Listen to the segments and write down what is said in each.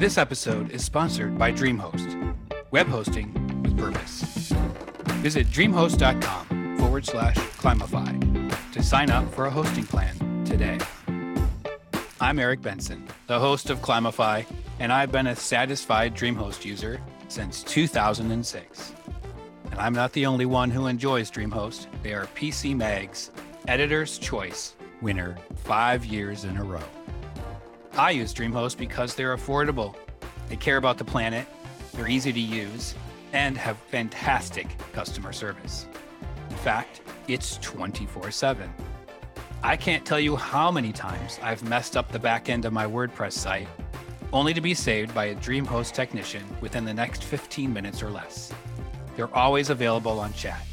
This episode is sponsored by DreamHost, web hosting with purpose. Visit dreamhost.com forward slash Climify to sign up for a hosting plan today. I'm Eric Benson, the host of Climify, and I've been a satisfied DreamHost user since 2006. And I'm not the only one who enjoys DreamHost. They are PC Mag's Editor's Choice winner five years in a row. I use DreamHost because they're affordable, they care about the planet, they're easy to use, and have fantastic customer service. In fact, it's 24 7. I can't tell you how many times I've messed up the back end of my WordPress site, only to be saved by a DreamHost technician within the next 15 minutes or less. They're always available on chat.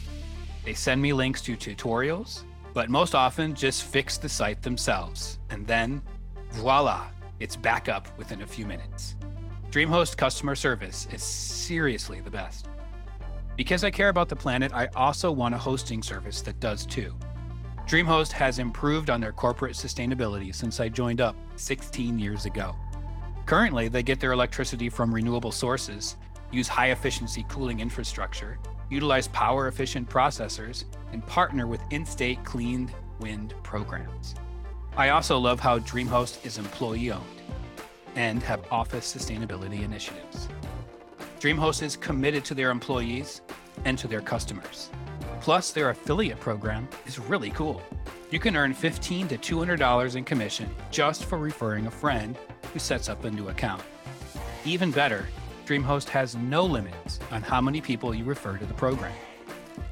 They send me links to tutorials, but most often just fix the site themselves. And then, voila, it's back up within a few minutes. DreamHost customer service is seriously the best. Because I care about the planet, I also want a hosting service that does too. DreamHost has improved on their corporate sustainability since I joined up 16 years ago. Currently, they get their electricity from renewable sources, use high efficiency cooling infrastructure, utilize power efficient processors, and partner with in state clean wind programs. I also love how DreamHost is employee owned and have office sustainability initiatives. DreamHost is committed to their employees and to their customers. Plus, their affiliate program is really cool. You can earn 15 to $200 in commission just for referring a friend who sets up a new account. Even better, DreamHost has no limits on how many people you refer to the program.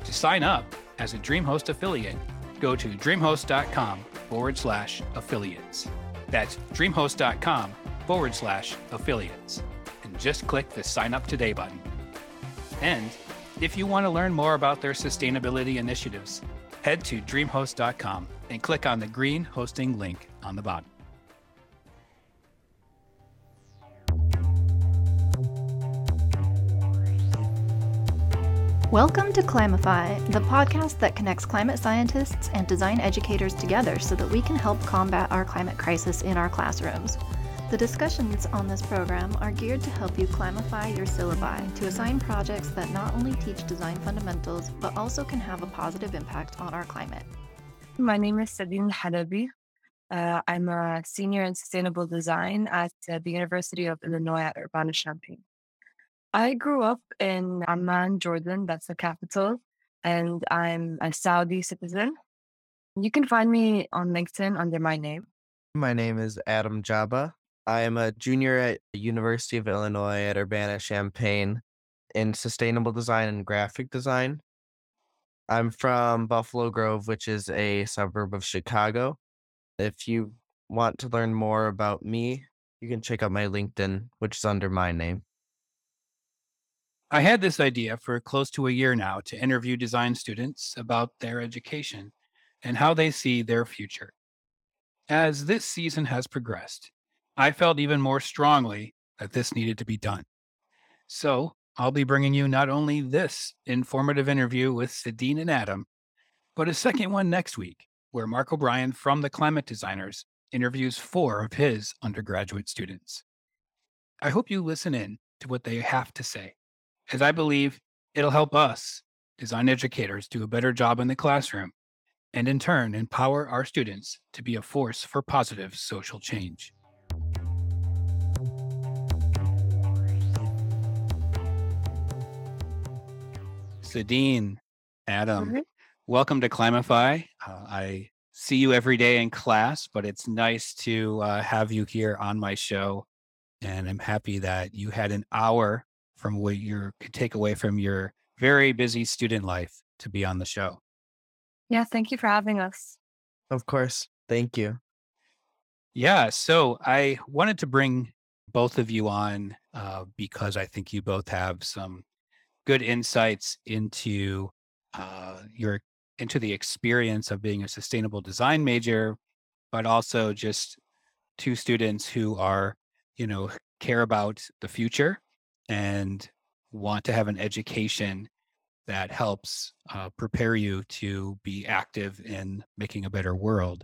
To sign up as a DreamHost affiliate, go to dreamhost.com forward slash affiliates. That's dreamhost.com forward slash affiliates. And just click the sign up today button. And if you want to learn more about their sustainability initiatives, head to dreamhost.com and click on the green hosting link on the bottom. Welcome to Climify, the podcast that connects climate scientists and design educators together so that we can help combat our climate crisis in our classrooms. The discussions on this program are geared to help you climify your syllabi to assign projects that not only teach design fundamentals but also can have a positive impact on our climate. My name is Sadine Halabi. Uh, I'm a senior in sustainable design at uh, the University of Illinois at Urbana-Champaign. I grew up in Amman, Jordan, that's the capital, and I'm a Saudi citizen. You can find me on LinkedIn under my name. My name is Adam Jabba. I am a junior at University of Illinois at Urbana-Champaign in sustainable design and graphic design. I'm from Buffalo Grove, which is a suburb of Chicago. If you want to learn more about me, you can check out my LinkedIn, which is under my name. I had this idea for close to a year now to interview design students about their education and how they see their future. As this season has progressed, I felt even more strongly that this needed to be done. So I'll be bringing you not only this informative interview with Sadine and Adam, but a second one next week, where Mark O'Brien from the Climate Designers interviews four of his undergraduate students. I hope you listen in to what they have to say as I believe it'll help us, design educators, do a better job in the classroom and in turn empower our students to be a force for positive social change. Sadine, Adam, mm-hmm. welcome to Climify. Uh, I see you every day in class, but it's nice to uh, have you here on my show. And I'm happy that you had an hour from what you could take away from your very busy student life to be on the show. Yeah, thank you for having us. Of course. Thank you. Yeah, so I wanted to bring both of you on uh, because I think you both have some good insights into uh, your into the experience of being a sustainable design major, but also just two students who are, you know, care about the future and want to have an education that helps uh, prepare you to be active in making a better world.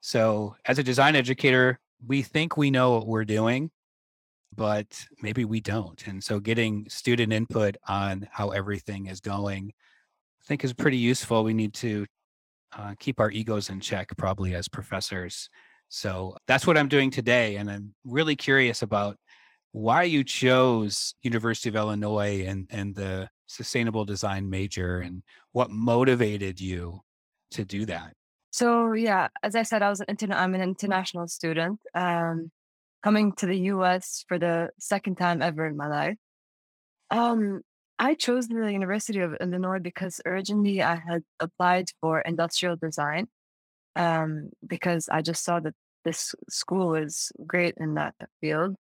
So, as a design educator, we think we know what we're doing, but maybe we don't. And so getting student input on how everything is going, I think is pretty useful. We need to uh, keep our egos in check, probably as professors. So that's what I'm doing today. And I'm really curious about why you chose University of Illinois and, and the sustainable design major and what motivated you to do that. So yeah, as I said, I was an interna- I'm an international student, um, coming to the U.S. for the second time ever in my life. Um, I chose the University of Illinois because originally I had applied for industrial design, um, because I just saw that this school is great in that field.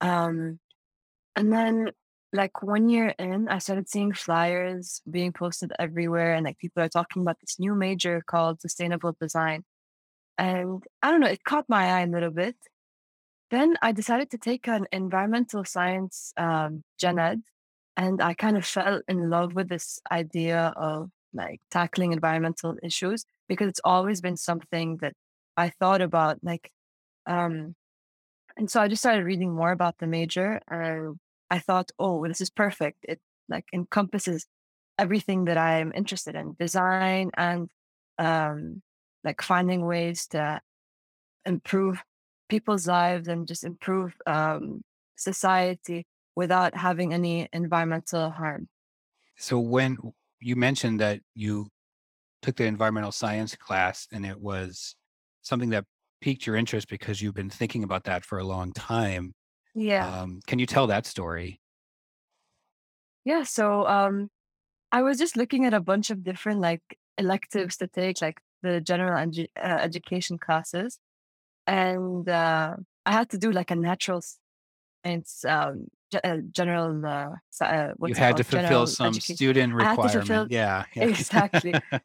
Um, and then like one year in, I started seeing flyers being posted everywhere, and like people are talking about this new major called sustainable design. And I don't know, it caught my eye a little bit. Then I decided to take an environmental science um, gen ed, and I kind of fell in love with this idea of like tackling environmental issues because it's always been something that I thought about. Like, um, and so I just started reading more about the major, and I thought, oh, this is perfect. It like encompasses everything that I'm interested in, design and um, like finding ways to improve people's lives and just improve um, society without having any environmental harm. So when you mentioned that you took the environmental science class and it was something that piqued your interest because you've been thinking about that for a long time. Yeah. Um, can you tell that story? Yeah. So um, I was just looking at a bunch of different like electives to take, like the general edu- uh, education classes, and uh, I had to do like a natural science um, ge- uh, general. Uh, uh, You had to fulfill General some education. student fulfill requirement. Yeah, yeah. exactly.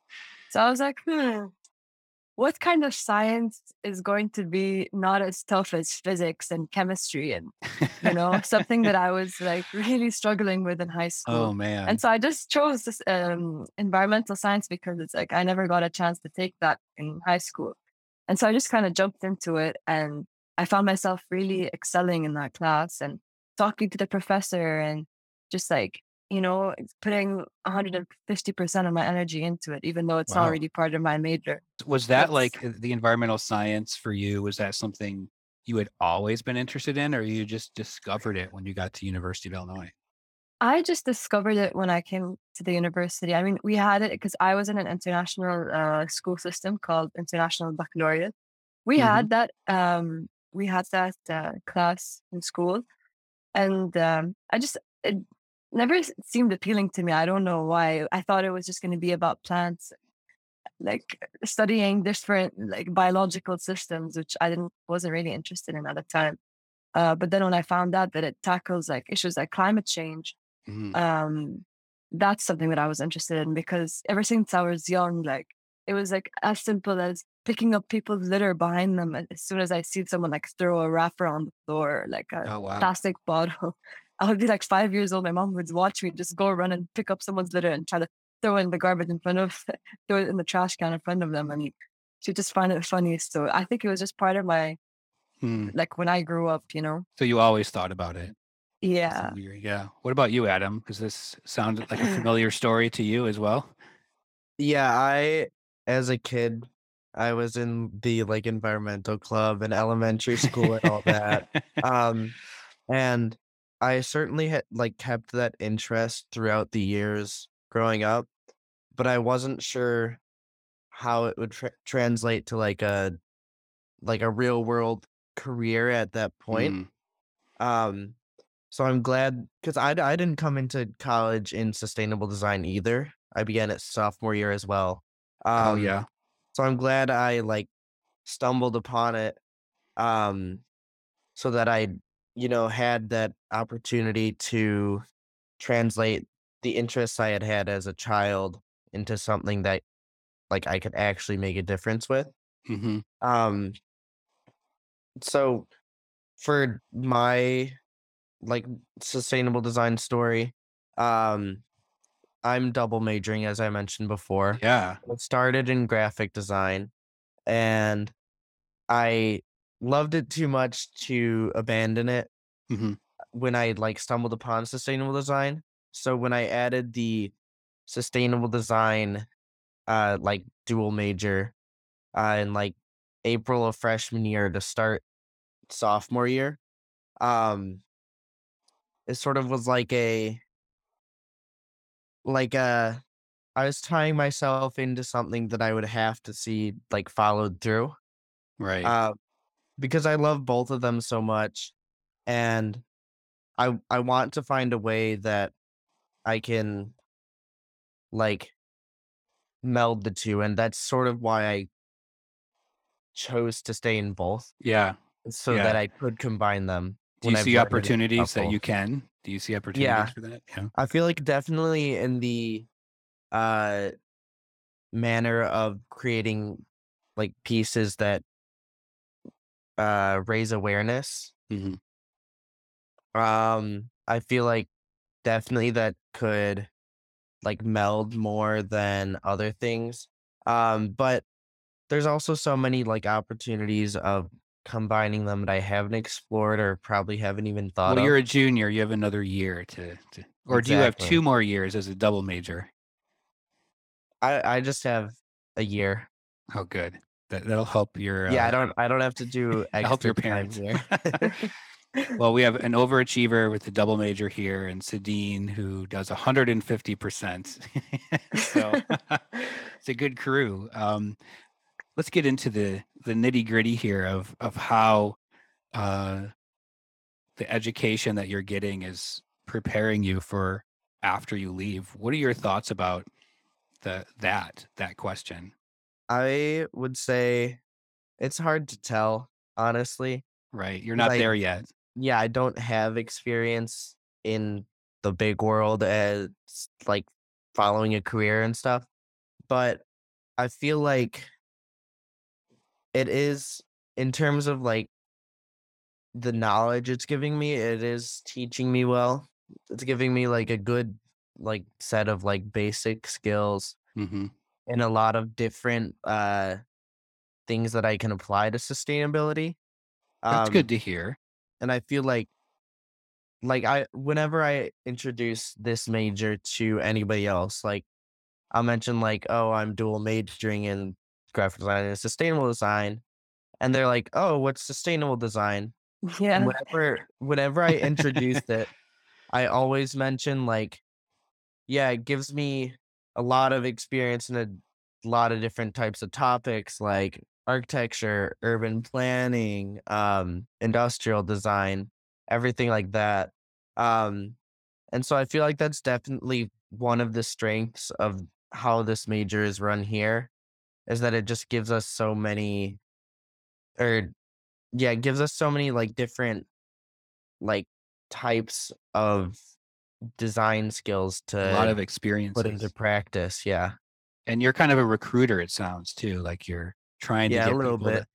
So I was like, hmm, what kind of science is going to be not as tough as physics and chemistry and you know something that I was like really struggling with in high school oh school. man. And so I just chose this um, environmental science because it's like I never got a chance to take that in high school. And so I just kind of jumped into it and I found myself really excelling in that class and talking to the professor and just like, you know, putting 150% of my energy into it, even though it's not Wow. really part of my major. Was that That's like uh, the environmental science for you? Was that something you had always been interested in, or you just discovered it when you got to University of Illinois? I just discovered it when I came to the university. I mean, we had it because I was in an international uh, school system called International Baccalaureate. We hmm had that. Um, we had that uh, class in school, and um, I just it never seemed appealing to me. I don't know why. I thought it was just going to be about plants, like studying different like biological systems, which I didn't wasn't really interested in at the time. Uh, but then when I found out that it tackles like issues like climate change hmm um that's something that I was interested in because ever since I was young, like it was like as simple as picking up people's litter behind them as soon as I see someone like throw a wrapper on the floor, like a Oh wow. plastic bottle. I would be like five years old. My mom would watch me just go run and pick up someone's litter and try to throw it in the garbage in front of, throw it in the trash can in front of them, and she just find it funny. So I think it was just part of my Hmm. like when I grew up, you know. So you always thought about it. Yeah. weird. Yeah. What about you, Adam? Does this sound like a familiar story to you as well? Yeah, I as a kid, I was in the like environmental club in elementary school and all that. Um, and I certainly had like kept that interest throughout the years growing up, but I wasn't sure how it would tra- translate to like a like a real world career at that point. Mm. Um, so I'm glad because I, I didn't come into college in sustainable design either. I began at sophomore year as well. Oh Um, yeah. so I'm glad I like stumbled upon it. Um, so that I, you know, had that opportunity to translate the interests I had had as a child into something that like I could actually make a difference with. hmm Um, so for my like sustainable design story, um, I'm double majoring as I mentioned before. Yeah. I started in graphic design and I loved it too much to abandon it. hmm when I like stumbled upon sustainable design. So when I added the sustainable design uh like dual major uh in like April of freshman year to start sophomore year, um it sort of was like a like a I was tying myself into something that I would have to see like followed through. Right. Uh because I love both of them so much and I I want to find a way that I can like meld the two and that's sort of why I chose to stay in both yeah. so Yeah. that I could combine them. Do you I've see opportunities that you can? Do you see opportunities Yeah. for that? Yeah. I feel like definitely in the uh manner of creating like pieces that uh raise awareness. hmm Um I feel like definitely that could like meld more than other things. Um but there's also so many like opportunities of combining them that I haven't explored or probably haven't even thought Well, of. you're a junior. You have another year to, to or do you have two more years as a double major? I I just have a year. Oh, good. That that'll help your. Yeah, I uh, don't I don't have to do help your parents. here. well, we have an overachiever with the double major here, and Sadine who does 150 percent. so it's a good crew. Um, let's get into the the nitty gritty here of of how uh, the education that you're getting is preparing you for after you leave. What are your thoughts about the that that question? I would say it's hard to tell, honestly. Right, You're not I- there yet. Yeah, I don't have experience in the big world as like following a career and stuff. But I feel like it is in terms of like the knowledge it's giving me, it is teaching me well. It's giving me like a good like set of like basic skills hmm and a lot of different uh things that I can apply to sustainability. That's Um, good to hear. and I feel like like I whenever I introduce this major to anybody else, like I'll mention like, oh, I'm dual majoring in graphic design and sustainable design. And they're like, oh, what's sustainable design? Yeah. And whenever whenever I introduce it, I always mention like, yeah, it gives me a lot of experience in a lot of different types of topics like architecture, urban planning, um, industrial design, everything like that. Um, and so I feel like that's definitely one of the strengths of how this major is run here is that it just gives us so many or yeah, it gives us so many like different like types of design skills to a lot of experience put into practice. Yeah. and you're kind of a recruiter, it sounds too. Like you're trying Yeah, to a get little people bit.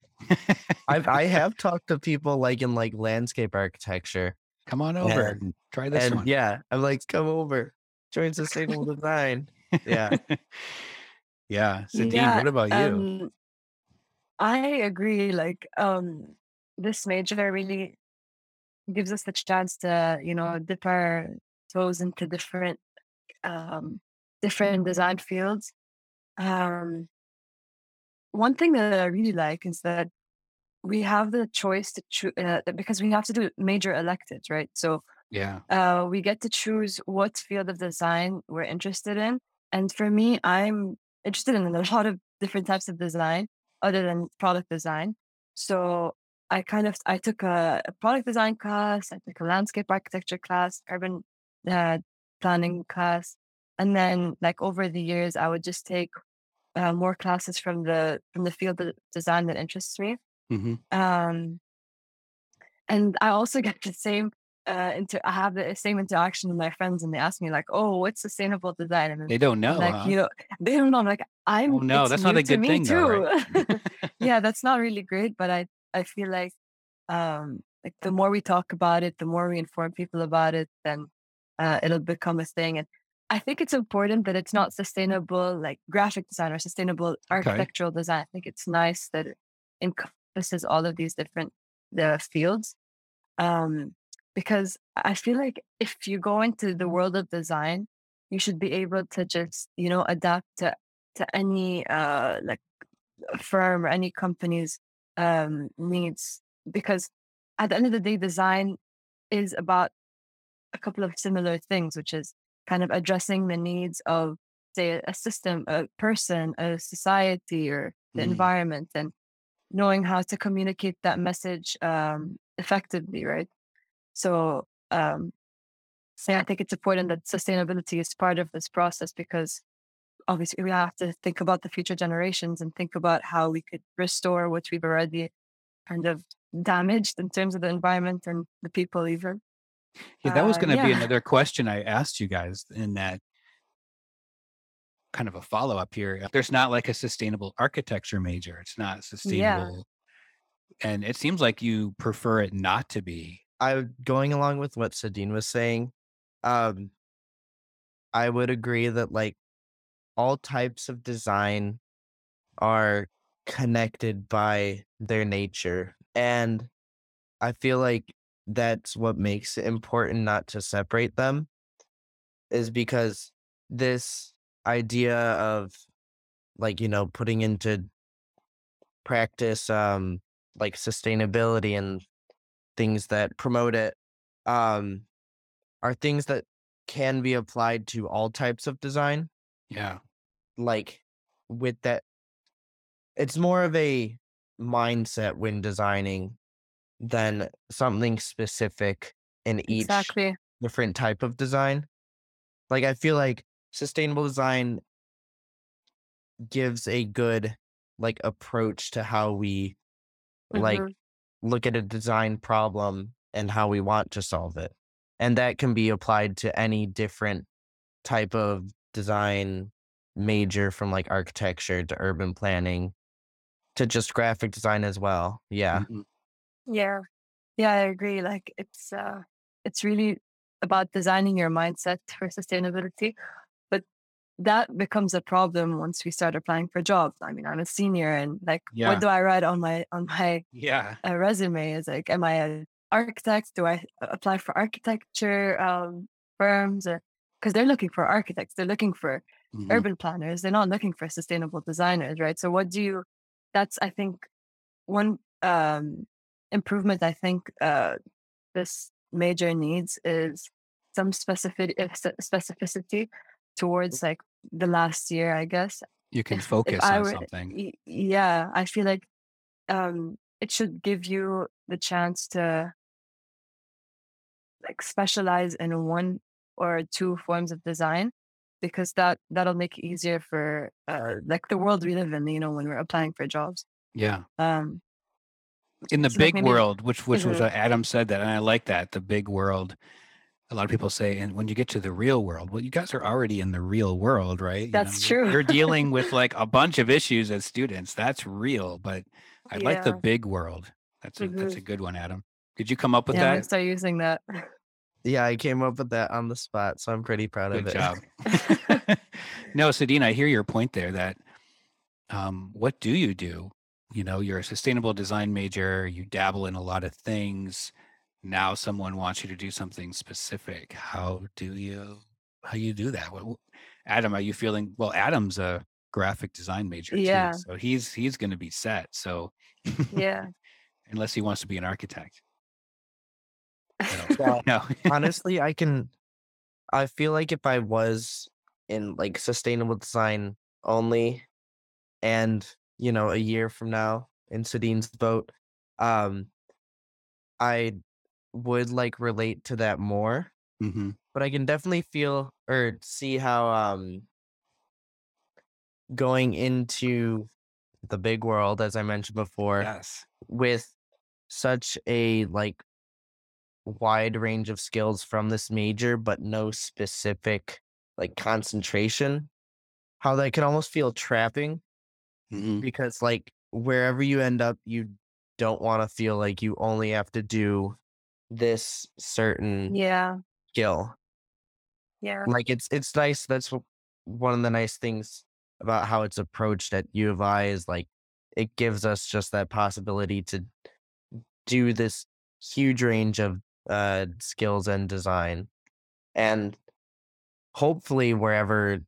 to I've I have talked to people like in like landscape architecture. come on over And- and try this and one. yeah, I'm like, come over, join sustainable design. yeah. yeah. Sadine, Yeah, what about you? Um, I agree. Like, um, this major really gives us the chance to, you know, dip our toes into different, um, different design fields. Um, one thing that I really like is that we have the choice to choose uh, because we have to do major electives, right? So yeah. uh, we get to choose what field of design we're interested in. And for me, I'm interested in a lot of different types of design other than product design. So I kind of I took a, a product design class, I took a landscape architecture class, urban uh, planning class, and then like over the years, I would just take uh, more classes from the from the field of design that interests me. hmm Um, and I also get the same uh inter I have the same interaction with my friends and they ask me like, oh, what's sustainable design? And They don't know. Like, huh? you know, they don't know. I'm like, I'm Oh, no, that's not a good thing though, too. right? yeah, that's not really great, but I I feel like um like the more we talk about it, the more we inform people about it, then uh it'll become a thing. And I think it's important that it's not sustainable like graphic design or sustainable architectural design. I think it's nice that it encompasses all of these different the fields. Um because I feel like if you go into the world of design, you should be able to just, you know, adapt to to any uh like firm or any company's um needs because at the end of the day design is about a couple of similar things which is kind of addressing the needs of say a system a person a society or the Mhm. environment and knowing how to communicate that message um effectively right so um so I think it's important that sustainability is part of this process because obviously we have to think about the future generations and think about how we could restore what we've already kind of damaged in terms of the environment and the people even. Yeah, that was Uh, going to be yeah. another question I asked you guys in that kind of a follow up here. There's not like a sustainable architecture major. It's not Yeah. sustainable. And it seems like you prefer it not to be. I going along with what Sadine was saying, um, I would agree that like all types of design are connected by their nature. And I feel like that's what makes it important not to separate them, is because this idea of like, you know, putting into practice um like sustainability and things that promote it um are things that can be applied to all types of design Yeah. like with that it's more of a mindset when designing than something specific in each Exactly. different type of design like i feel like sustainable design gives a good like approach to how we like Mhm. look at a design problem and how we want to solve it. And that can be applied to any different type of design major from like architecture to urban planning to just graphic design as well. Yeah. Mhm. Yeah. Yeah, I agree. Like it's uh it's really about designing your mindset for sustainability. But that becomes a problem once we start applying for jobs. I mean, I'm a senior and like Yeah. what do I write on my on my Yeah. uh, resume? Is like, am I an architect? Do I apply for architecture um firms or because they're looking for architects, they're looking for Mhm. urban planners, they're not looking for sustainable designers, right? So what do you that's I think one um improvement I think uh this major needs is some specific uh, specificity towards like the last year, I guess. You can If if focus I on were something. yeah, I feel like um it should give you the chance to like specialize in one or two forms of design because that that'll make it easier for uh like the world we live in, you know, when we're applying for jobs. Yeah. Um In the so like big maybe world, which which was Mhm. what Adam said that, and I like that, the big world. A lot of people say, and when you get to the real world, well, you guys are already in the real world, right? You that's you're, true. you're dealing with like a bunch of issues as students. That's real, but I like the big world. That's a that's hmm a good one, Adam. Did you come up with Yeah, I'm gonna that? start using that. Yeah, I came up with that on the spot, so I'm pretty proud of Good it. job. no, Sadine, I hear your point there that um, what do you do? You know, you're a sustainable design major, you dabble in a lot of things. Now someone wants you to do something specific. How do you how you do that? What, Adam, are you feeling well, Adam's a graphic design major too, yeah, so he's he's going to be set. So yeah. unless he wants to be an architect. Well, No. honestly, I can I feel like if I was in like sustainable design only and you know a year from now in Sadine's boat, um I would like relate to that more. hmm But I can definitely feel or see how um going into the big world, as I mentioned before, Yes. with such a like wide range of skills from this major, but no specific like concentration, how that can almost feel trapping hmm because like wherever you end up, you don't want to feel like you only have to do this certain Yeah, skill. yeah. Like it's it's nice. That's one of the nice things about how it's approached at U of I is like it gives us just that possibility to do this huge range of uh, skills and design. And hopefully, wherever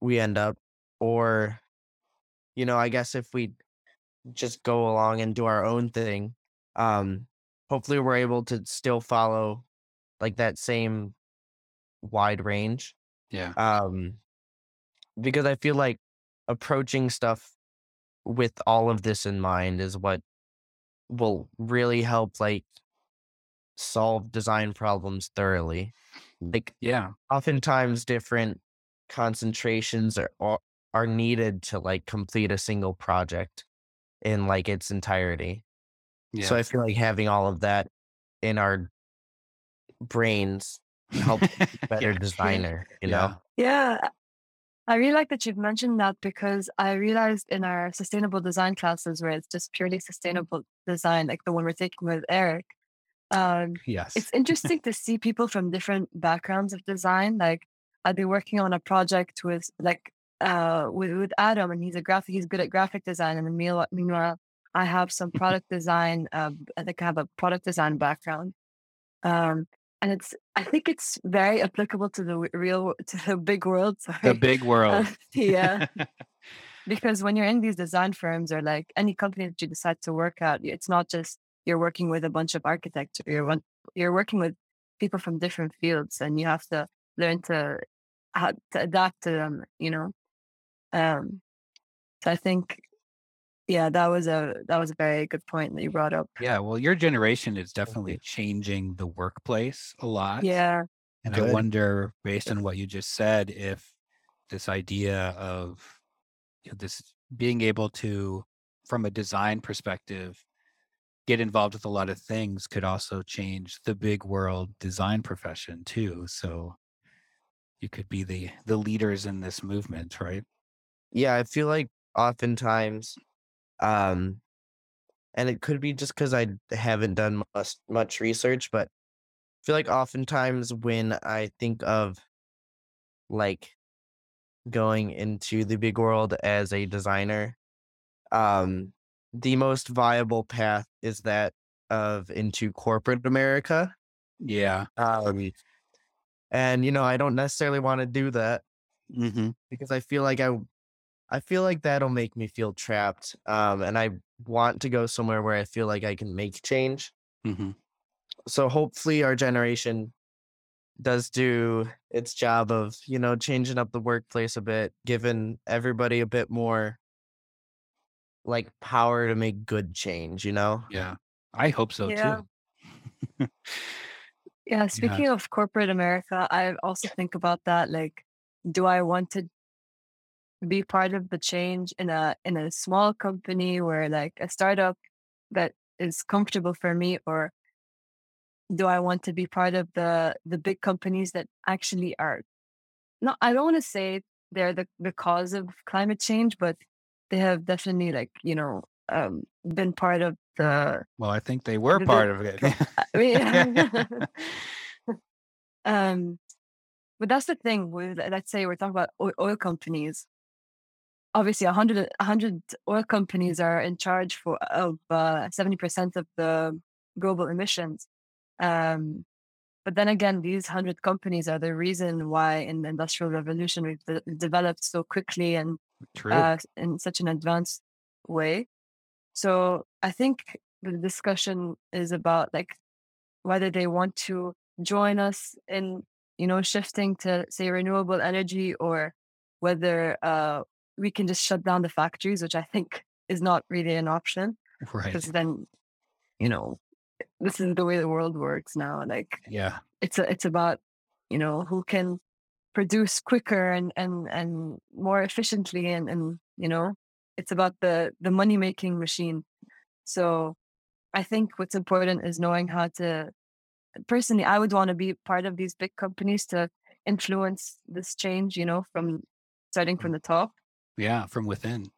we end up, or, you know, I guess if we just go along and do our own thing, um, hopefully we're able to still follow like that same wide range. Yeah. Um, because I feel like approaching stuff with all of this in mind is what will really help like solve design problems thoroughly. Like Yeah. oftentimes different concentrations are are are needed to like complete a single project in like its entirety. Yeah. So I feel like having all of that in our brains helps a better Yeah. designer, you Yeah. know? Yeah, I really like that you've mentioned that because I realized in our sustainable design classes where it's just purely sustainable design, like the one we're taking with Eric, um, Yes. it's interesting to see people from different backgrounds of design. Like I'd be working on a project with like uh with, with Adam and he's a graphic he's good at graphic design and meanwhile, I have some product design uh, I think I have a product design background. Um and it's I think it's very applicable to the real to the big world. the big world. Uh, yeah, because when you're in these design firms or like any company that you decide to work at, it's not just you're working with a bunch of architects. You're one, you're working with people from different fields, and you have to learn to how to adapt to them. You know, um, so I think, yeah, that was a that was a very good point that you brought up. yeah. Well, your generation is definitely changing the workplace a lot. Yeah, And I wonder, based on what you just said, if this idea of you know, this being able to, from a design perspective, get involved with a lot of things could also change the big world design profession too. So you could be the the leaders in this movement, right? Yeah, I feel like oftentimes, um, and it could be just because I haven't done much, much research, but I feel like oftentimes when I think of like going into the big world as a designer, um, the most viable path is that of into corporate America. Yeah. Um, and you know, I don't necessarily want to do that Mm-hmm. because I feel like I I feel like that'll make me feel trapped. Um, and I want to go somewhere where I feel like I can make change. Mm-hmm. So hopefully our generation does do its job of, you know, changing up the workplace a bit, giving everybody a bit more like power to make good change, you know? Yeah. I hope so Yeah. too. yeah. Speaking of corporate America, I also think about that. Like, do I want to be part of the change in a in a small company where like a startup that is comfortable for me or do I want to be part of the the big companies that actually are not I don't want to say they're the, the cause of climate change but they have definitely like you know um been part of the Well, I think they were The- part of it. I mean, um, but that's the thing with let's say we're talking about oil companies. Obviously, a hundred a hundred oil companies are in charge for of uh, seventy percent of the global emissions. Um, but then again, these hundred companies are the reason why in the industrial revolution we've de- developed so quickly and uh, in such an advanced way. So I think the discussion is about like whether they want to join us in you know shifting to say renewable energy or whether uh, we can just shut down the factories, which I think is not really an option right. because then you know this is the way the world works now. Like Yeah. it's a, it's about you know who can produce quicker and and and more efficiently and and you know it's about the the money making machine so i think what's important is knowing how to personally i would want to be part of these big companies to influence this change you know from starting from mm. the top Yeah. From within.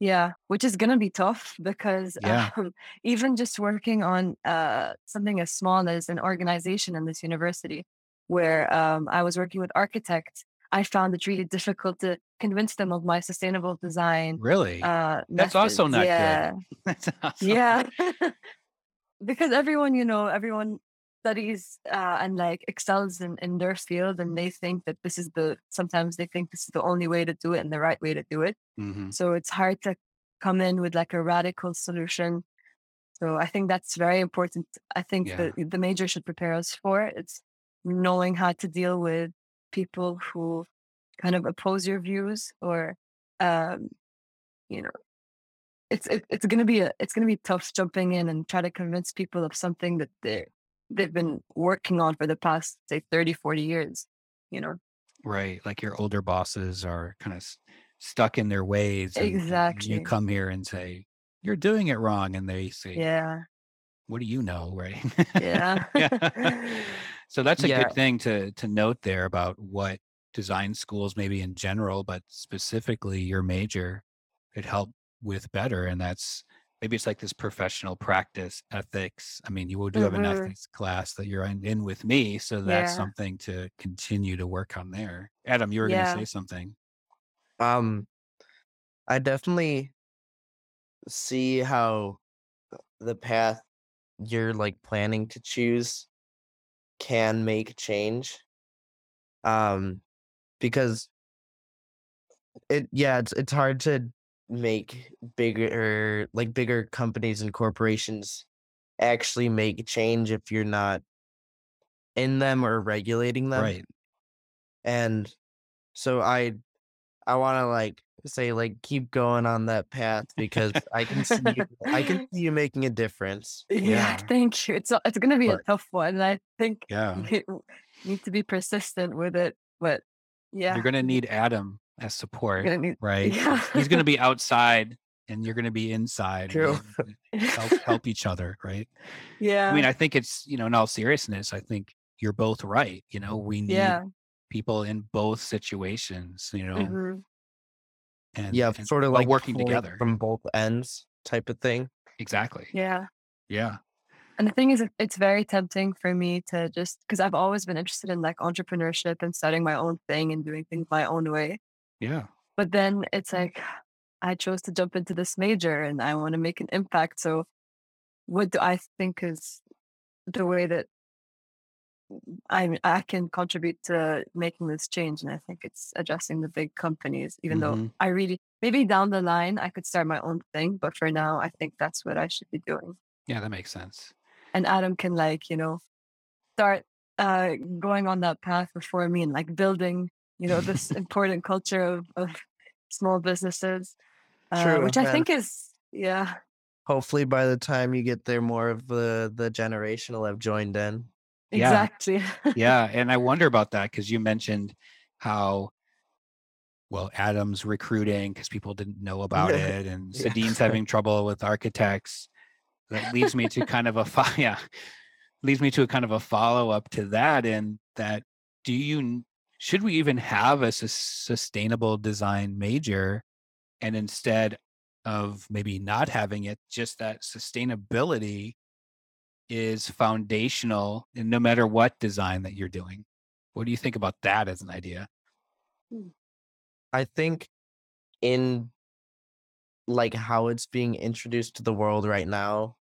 yeah, which is gonna be tough because Yeah. um, even just working on uh, something as small as an organization in this university, where um, I was working with architects, I found it really difficult to convince them of my sustainable design. Really? Uh, That's also not good. That's awesome. yeah, because everyone, you know, everyone studies uh, and like excels in, in their field and they think that this is the sometimes they think this is the only way to do it and the right way to do it. Hmm so it's hard to come in with like a radical solution. So i think that's very important. I think Yeah. that the major should prepare us for it's knowing how to deal with people who kind of oppose your views or um you know it's it, it's gonna be a it's gonna be tough jumping in and try to convince people of something that they they've been working on for the past say 30 40 years you know Right. Like your older bosses are kind of stuck in their ways. and- and you come here and say, you're doing it wrong. And they say, yeah what do you know? Right. Yeah. so that's a Yeah. good thing to, to note there about what design schools, maybe in general, but specifically your major could help with better. And that's maybe it's like this professional practice ethics. I mean, you will do have an Mhm. ethics class that you're in, in with me. So that's Yeah. something to continue to work on there. Adam, you were Yeah. going to say something. Um, I definitely see how the path you're like planning to choose can make change. Um, because it yeah, it's it's hard to make bigger like bigger companies and corporations actually make change if you're not in them or regulating them. Right. and so i i want to like say like keep going on that path because i can see you, i can see you making a difference yeah, Yeah. thank you it's a- it's gonna be But- a tough one i think Yeah. you need to be persistent with it but yeah You're going to need Adam as support. gonna need right? yeah He's going to be outside and you're going to be inside. True. and Help, help each other, right? yeah I mean, I think it's, you know, in all seriousness, I think you're both right. You know, we need yeah people in both situations, you know, mhm. and, yeah and sort of like working together. from both ends type of thing exactly. yeah Yeah. And the thing is, it's very tempting for me to just because I've always been interested in like entrepreneurship and starting my own thing and doing things my own way. Yeah. But then it's like I chose to jump into this major and I want to make an impact. So, what do I think is the way that I I can contribute to making this change? And I think it's addressing the big companies. Even though Mhm. I really maybe down the line I could start my own thing, but for now I think that's what I should be doing Yeah. That makes sense. and Adam can like you know start uh going on that path before me and like building you know this important culture of, of small businesses uh, True, which I and- think is yeah hopefully by the time you get there more of the the generation will have joined in Yeah. exactly yeah and i wonder about that because you mentioned how well adam's recruiting because people didn't know about it and Yeah. Sadine's having trouble with architects that leads me to kind of a fo- yeah leads me to a kind of a follow-up to that and that do you n- should we even have a sus- sustainable design major and instead of maybe not having it just that sustainability is foundational in no matter what design that you're doing. What do you think about that as an idea? i think in like how it's being introduced to the world right now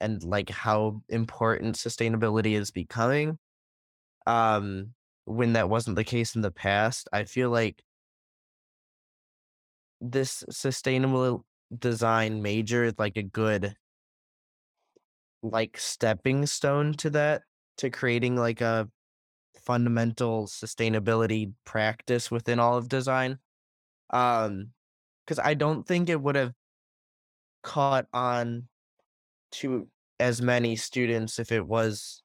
and like how important sustainability is becoming um when that wasn't the case in the past i feel like this sustainable design major is like a good like stepping stone to that to creating like a fundamental sustainability practice within all of design um because i don't think it would have caught on to as many students if it was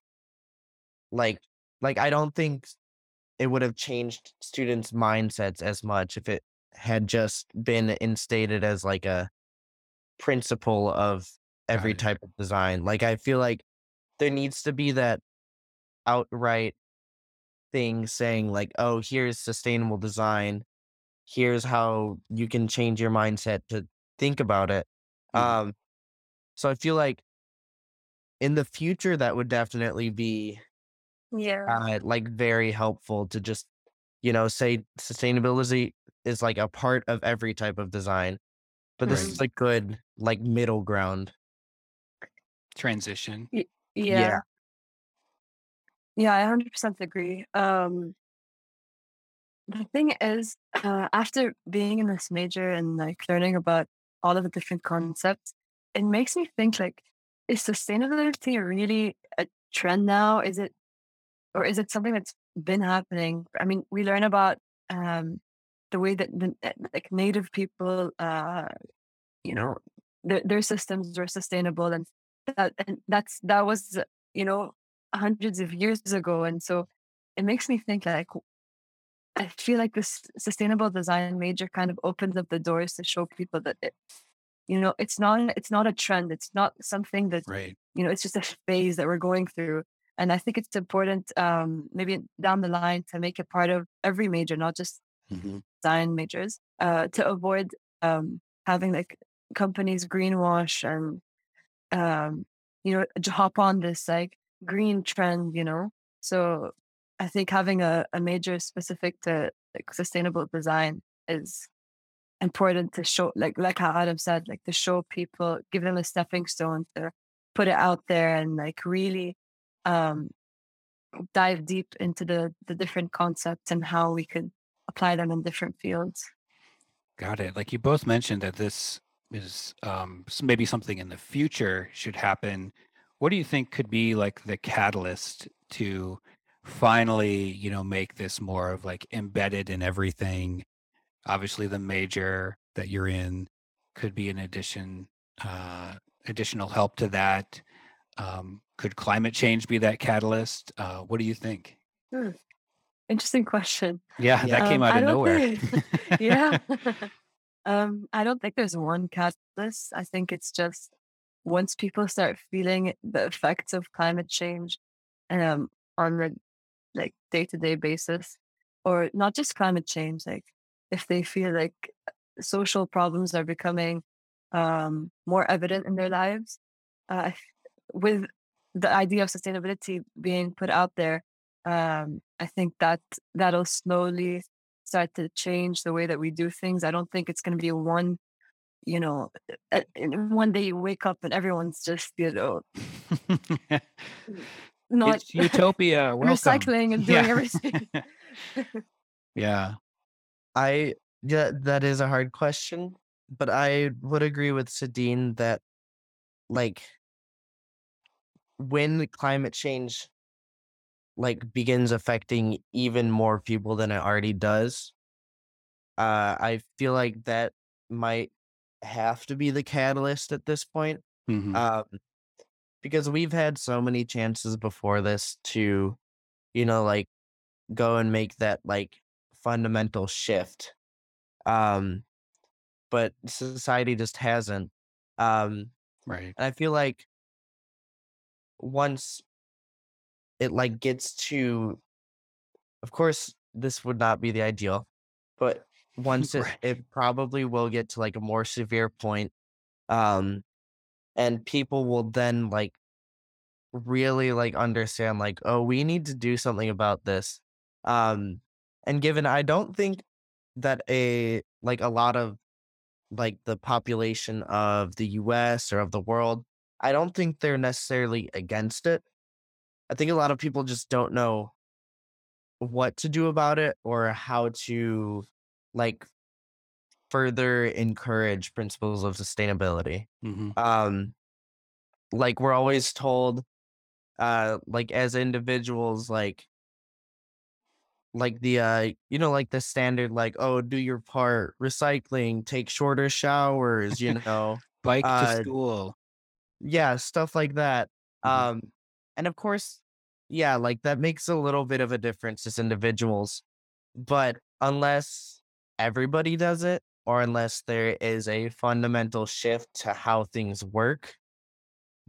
like like i don't think it would have changed students mindsets as much if it had just been instated as like a principle of every type of design like i feel like there needs to be that outright thing saying like oh here's sustainable design. Here's how you can change your mindset to think about it. Mhm. um so i feel like in the future that would definitely be yeah uh, like very helpful to just you know say sustainability is like a part of every type of design but this Right. is a good like middle ground Transition. yeah, yeah. Yeah, I 100% agree. Um, the thing is, uh, after being in this major and like learning about all of the different concepts, it makes me think like, is sustainability really a trend now? Is it, or is it something that's been happening? I mean, we learn about um, the way that the, uh, like native people, uh, you know, their, their systems were sustainable, and that and that's that was you know hundreds of years ago, and so it makes me think like I feel like this sustainable design major kind of opens up the doors to show people that it, you know, it's not it's not a trend. It's not something that Right. you know, it's just a phase that we're going through. And I think it's important, um, maybe down the line, to make it part of every major, not just hmm design majors, uh, to avoid um, having like companies greenwash and um, you know hop on this like green trend. You know, so I think having a, a major specific to like sustainable design is important to show like like how Adam said, like to show people, give them a stepping stone to put it out there and like really um dive deep into the the different concepts and how we could apply them in different fields. Got it. Like you both mentioned that this is um, maybe something in the future should happen. What do you think could be like the catalyst to finally, you know, make this more of like embedded in everything? Obviously, the major that you're in could be an addition, uh, additional help to that. Um, could climate change be that catalyst? Uh, what do you think? Hmm, Interesting question. Yeah, that came Um, out of nowhere. think, yeah. um, I don't think there's one catalyst. I think it's just once people start feeling the effects of climate change, um, on a like day to day basis, or not just climate change, like if they feel like social problems are becoming um more evident in their lives, uh, with the idea of sustainability being put out there, um, I think that that'll slowly start to change the way that we do things. I don't think it's going to be one, you know, uh, one day you wake up and everyone's just, you know, not it's utopia. Welcome. recycling and doing Yeah. everything. yeah. I yeah, that is a hard question, but I would agree with Sadine that like when climate change like begins affecting even more people than it already does, uh I feel like that might have to be the catalyst at this point. Mhm. Um because we've had so many chances before this to, you know, like go and make that like fundamental shift. Um but society just hasn't. Um, right. and I feel like once it like gets to, of course, this would not be the ideal, but once it, it probably will get to like a more severe point, um, and people will then like really like understand like, oh, we need to do something about this. Um, and given I don't think that a like a lot of like the population of the US or of the world, I don't think they're necessarily against it. I think a lot of people just don't know what to do about it or how to like further encourage principles of sustainability. hmm Um like we're always told uh like as individuals like like the uh you know like the standard like oh do your part recycling take shorter showers you know Bike to uh school. Yeah stuff like that Mhm. um and of course yeah like that makes a little bit of a difference as individuals but unless everybody does it or unless there is a fundamental shift to how things work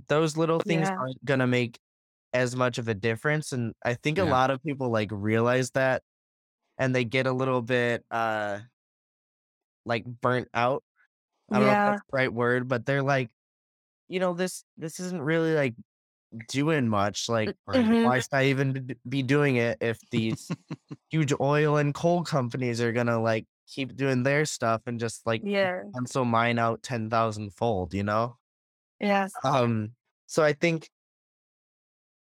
those little things Yeah. aren't gonna make as much of a difference and i think a lot of people like realize that and they get a little bit uh like burnt out i don't know if Yeah. that's the right word but they're like you know this this isn't really like doing much like Right. Mhm. why should i even be doing it if these huge oil and coal companies are gonna like keep doing their stuff and just like Yeah. cancel mine out 10,000 fold you know Yes. um so i think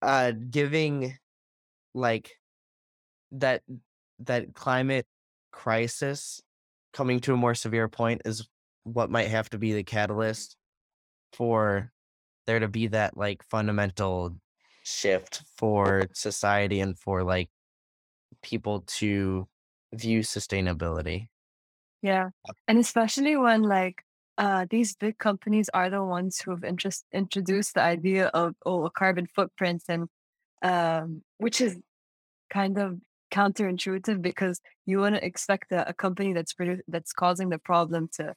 uh giving like that that climate crisis coming to a more severe point is what might have to be the catalyst for there to be that like fundamental shift for society and for like people to view sustainability. Yeah. And especially when like uh, these big companies are the ones who have interest, introduced the idea of oh a carbon footprint and um, which is kind of counterintuitive because you wouldn't expect a, a company that's produ- that's causing the problem to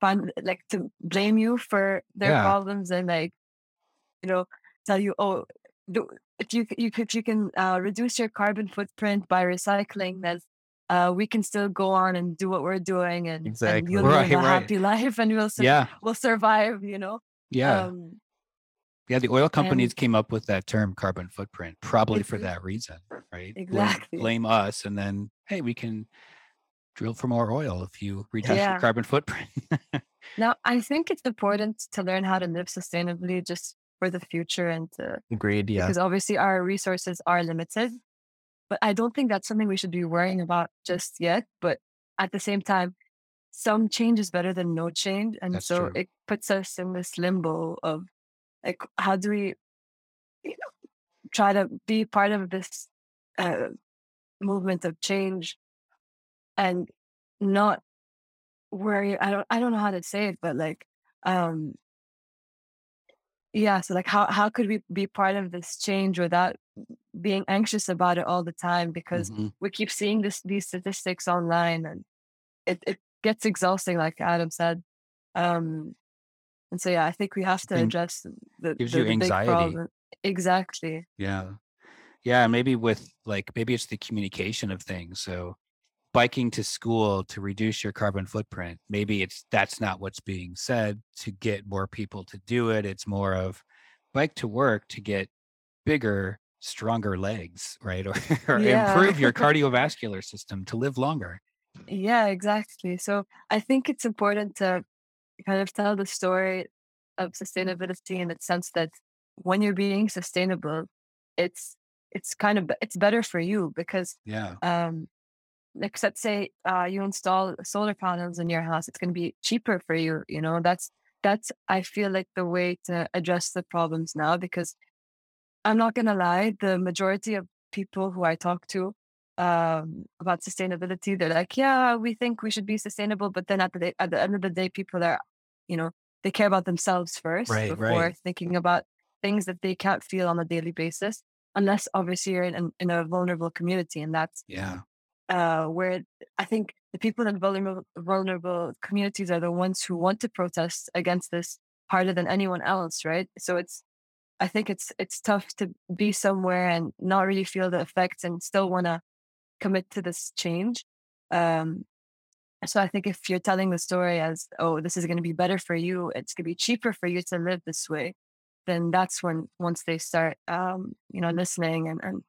find like to blame you for their Yeah. problems and like you know tell you oh do, if you you if you can uh, reduce your carbon footprint by recycling then uh, we can still go on and do what we're doing and, and you'll Right, live a right. happy life and we'll sur- Yeah. we'll survive you know Yeah. um yeah. The oil companies and came up with that term carbon footprint probably for that reason, right? Blame, exactly blame us and then, hey, we can drill for more oil if you reduce your carbon footprint. now i think it's important to learn how to live sustainably just for the future and to Agreed. Yeah. because obviously our resources are limited. But I don't think that's something we should be worrying about just yet. But at the same time, some change is better than no change. And That's so true. it puts us in this limbo of like, how do we you know, try to be part of this uh, movement of change and not worry? I don't, I don't know how to say it, but like, um, yeah. So like, how how could we be part of this change without being anxious about it all the time because Mhm. we keep seeing this these statistics online and it, it gets exhausting like adam said um and so yeah i think we have to address the, gives the, you the big anxiety. problem exactly Yeah. Yeah. Maybe with like, maybe it's the communication of things. So biking to school to reduce your carbon footprint, maybe it's that's not what's being said to get more people to do it. It's more of bike to work to get bigger, stronger legs, right? Or, or Yeah. improve your cardiovascular system to live longer. yeah exactly so i think it's important to kind of tell the story of sustainability in the sense that when you're being sustainable it's it's kind of it's better for you because Yeah. um like let's say uh, you install solar panels in your house it's going to be cheaper for you you know that's that's i feel like the way to address the problems now because i'm not going to lie the majority of people who i talk to um, about sustainability they're like yeah we think we should be sustainable but then at the day, at the end of the day people are you know they care about themselves first Right, before right. thinking about things that they can't feel on a daily basis unless obviously you're in, in a vulnerable community and that's Yeah. Uh, where I think the people in vulnerable vulnerable communities are the ones who want to protest against this harder than anyone else, right? So it's I think it's it's tough to be somewhere and not really feel the effects and still want to commit to this change. Um, so I think if you're telling the story as oh this is going to be better for you, it's going to be cheaper for you to live this way, then that's when once they start um, you know listening and, and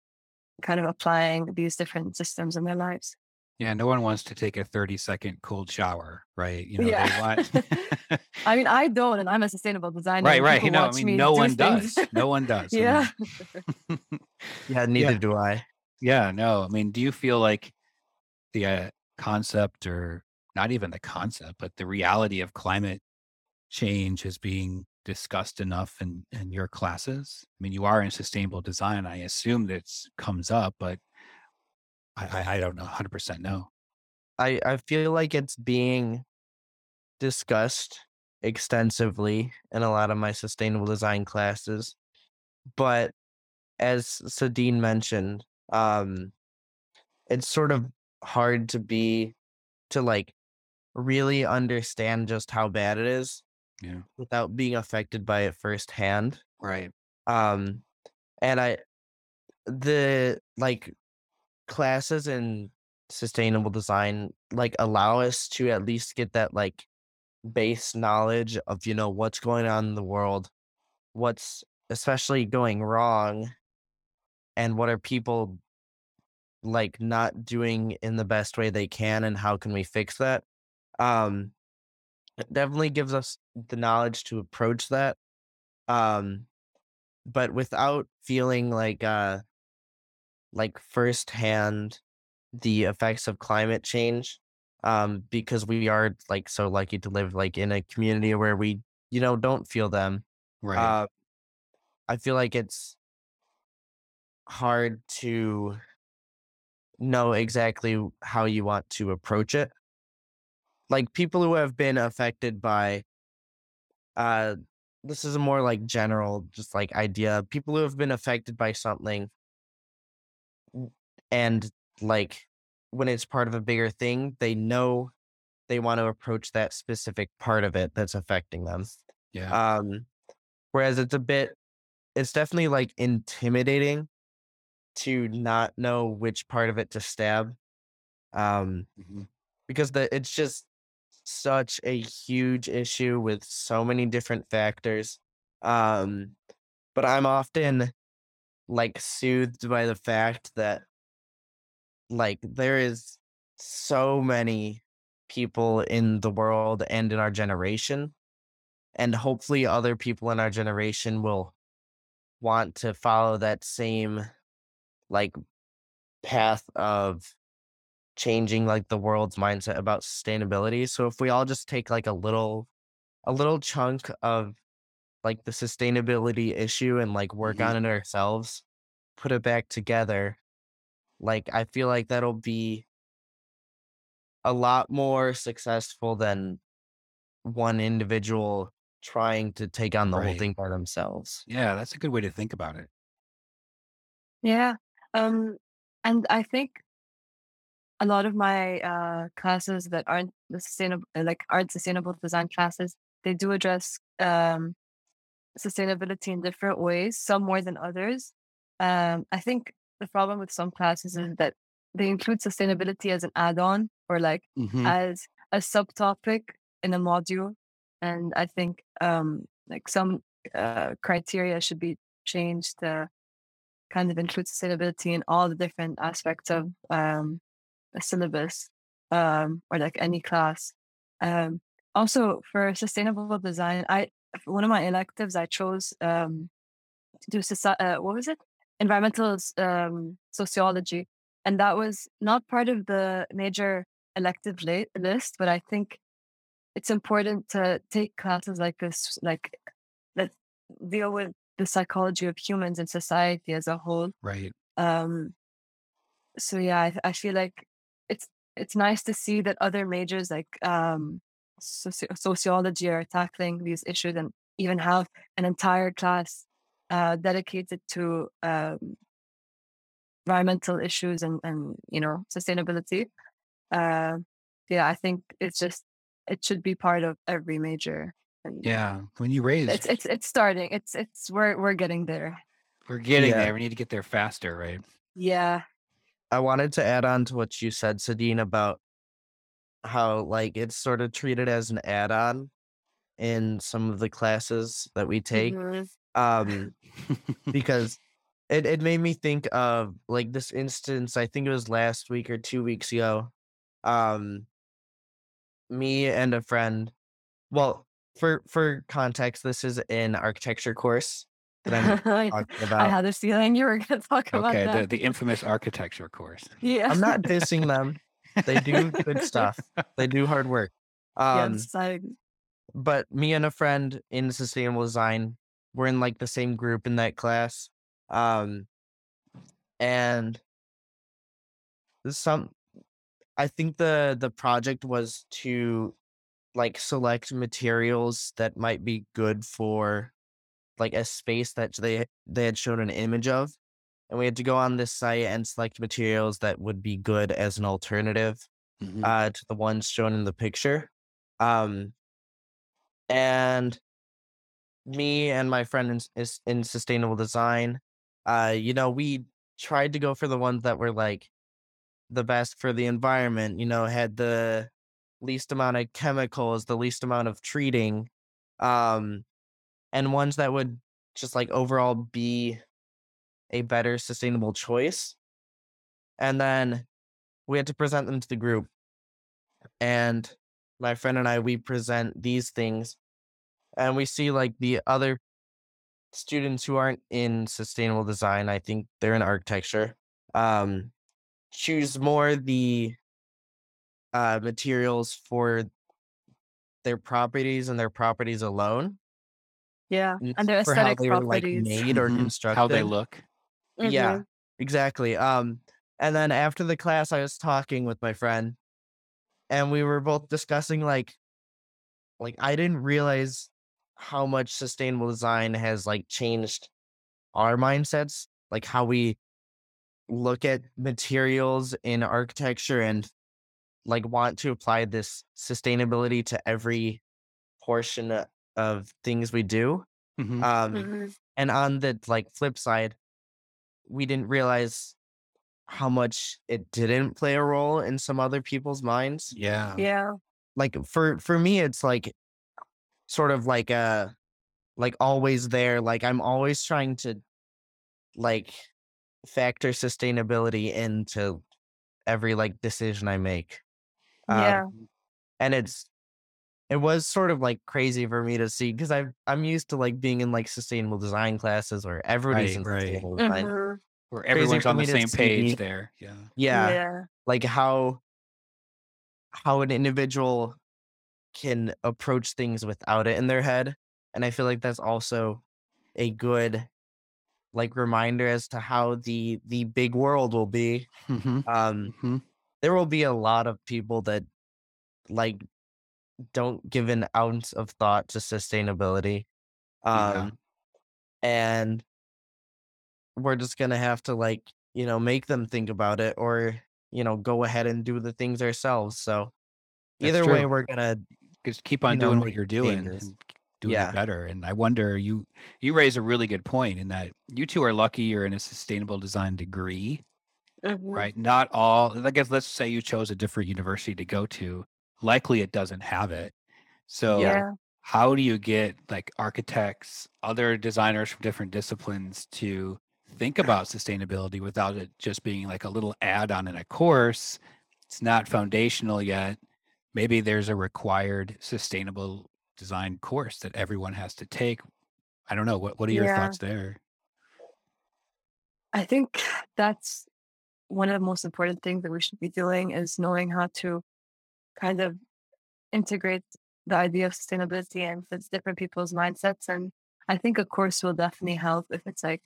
kind of applying these different systems in their lives. Yeah. No one wants to take a 30 second cold shower, right? You know, they Yeah. want. I mean, I don't, and I'm a sustainable designer. right. Right. You know, I mean, me no one things. does. No one does. I yeah. mean, Yeah. Neither yeah. do I. Yeah. No, I mean, do you feel like the uh, concept or not even the concept, but the reality of climate change is being discussed enough in, in your classes? I mean, you are in sustainable design. I assume that comes up, but I, I, I don't know 100% no. I I feel like it's being discussed extensively in a lot of my sustainable design classes, but as Sadine mentioned, um, it's sort of hard to be to like really understand just how bad it is Yeah. without being affected by it firsthand. Right. Um, and I the like classes in sustainable design like allow us to at least get that like base knowledge of you know what's going on in the world what's especially going wrong and what are people like not doing in the best way they can and how can we fix that um it definitely gives us the knowledge to approach that um but without feeling like uh like firsthand the effects of climate change um because we are like so lucky to live like in a community where we you know don't feel them Right. uh i feel like it's hard to know exactly how you want to approach it like people who have been affected by uh this is a more like general just like idea people who have been affected by something and like when it's part of a bigger thing they know they want to approach that specific part of it that's affecting them yeah. um whereas it's a bit it's definitely like intimidating to not know which part of it to stab um Mhm. because the it's just such a huge issue with so many different factors um but i'm often like soothed by the fact that like there is so many people in the world and in our generation and hopefully other people in our generation will want to follow that same like path of changing like the world's mindset about sustainability so if we all just take like a little a little chunk of like the sustainability issue and like work Mhm. on it ourselves put it back together like i feel like that'll be a lot more successful than one individual trying to take on the whole thing by themselves Yeah, that's a good way to think about it. Yeah. Um, and I think a lot of my uh, classes that aren't the sustainable, like aren't sustainable design classes, they do address um, sustainability in different ways, some more than others. Um, I think the problem with some classes is that they include sustainability as an add-on or like Mhm. as a subtopic in a module, and I think um, like some uh, criteria should be changed to kind of include sustainability in all the different aspects of um, a syllabus um, or like any class. Um, also, for sustainable design, I one of my electives I chose um, to do soci- uh, what was it? Environmental um, sociology, and that was not part of the major elective la- list. But I think it's important to take classes like this, like that deal with the psychology of humans and society as a whole. Right. Um, so yeah, I, I feel like it's it's nice to see that other majors like um, soci- sociology are tackling these issues and even have an entire class uh, dedicated to um, environmental issues and and you know sustainability. Uh, yeah, I think it's just it should be part of every major. And Yeah. When you raise, it's it's it's starting. It's it's we're we're getting there. we're getting Yeah. there. We need to get there faster, right? Yeah. I wanted to add on to what you said, Sadine, about how like it's sort of treated as an add-on in some of the classes that we take. Mhm. Um, because it, it made me think of like this instance, I think it was last week or two weeks ago. Um, me and a friend. Well, for for context, this is an architecture course that I'm I talking I had a feeling you were going to talk about okay. The, the infamous architecture course. yeah. I'm not dissing them. They do good stuff. They do hard work. Um, yes, I, but me and a friend in sustainable design we're in like the same group in that class um and some i think the the project was to like select materials that might be good for like a space that they they had shown an image of and we had to go on this site and select materials that would be good as an alternative Mhm. uh to the ones shown in the picture um and me and my friend in, is in sustainable design uh you know we tried to go for the ones that were like the best for the environment you know had the least amount of chemicals the least amount of treating um and ones that would just like overall be a better sustainable choice. And then we had to present them to the group. And my friend and i we present these things and we see like the other students who aren't in sustainable design i think they're in architecture um choose more the uh materials for their properties and their properties alone Yeah. n- And their for how aesthetic they were like properties. made or Mhm. constructed How they look. yeah Mhm. exactly um and then after the class i was talking with my friend and we were both discussing like like i didn't realize how much sustainable design has like changed our mindsets like how we look at materials in architecture and like want to apply this sustainability to every portion o- of things we do Mhm. um Mhm. and on the like flip side we didn't realize how much it didn't play a role in some other people's minds yeah. Yeah. like for for me it's like sort of like a like always there like i'm always trying to like factor sustainability into every like decision i make Um, Yeah. and it's it was sort of like crazy for me to see because i i'm used to like being in like sustainable design classes where everybody's Right, in right. sustainable design Mhm. Where everyone's on the me to same see- page there. Yeah. yeah Yeah. like how how an individual can approach things without it in their head and i feel like that's also a good like reminder as to how the the big world will be hmm um hmm there will be a lot of people that like don't give an ounce of thought to sustainability um Yeah. and we're just gonna have to like you know make them think about it or you know go ahead and do the things ourselves so That's either way we're gonna Just keep on you know, doing what you're doing and doing Yeah. it better. And I wonder, you you raise a really good point in that you two are lucky you're in a sustainable design degree, Mhm. right? Not all. I guess let's say you chose a different university to go to. Likely, it doesn't have it. So Yeah. how do you get like architects, other designers from different disciplines to think about sustainability without it just being like a little add-on in a course? It's not foundational yet. Maybe there's a required sustainable design course that everyone has to take. I don't know. What what are your Yeah. thoughts there? I think that's one of the most important things that we should be doing is knowing how to kind of integrate the idea of sustainability and fits different people's mindsets. And I think a course will definitely help if it's like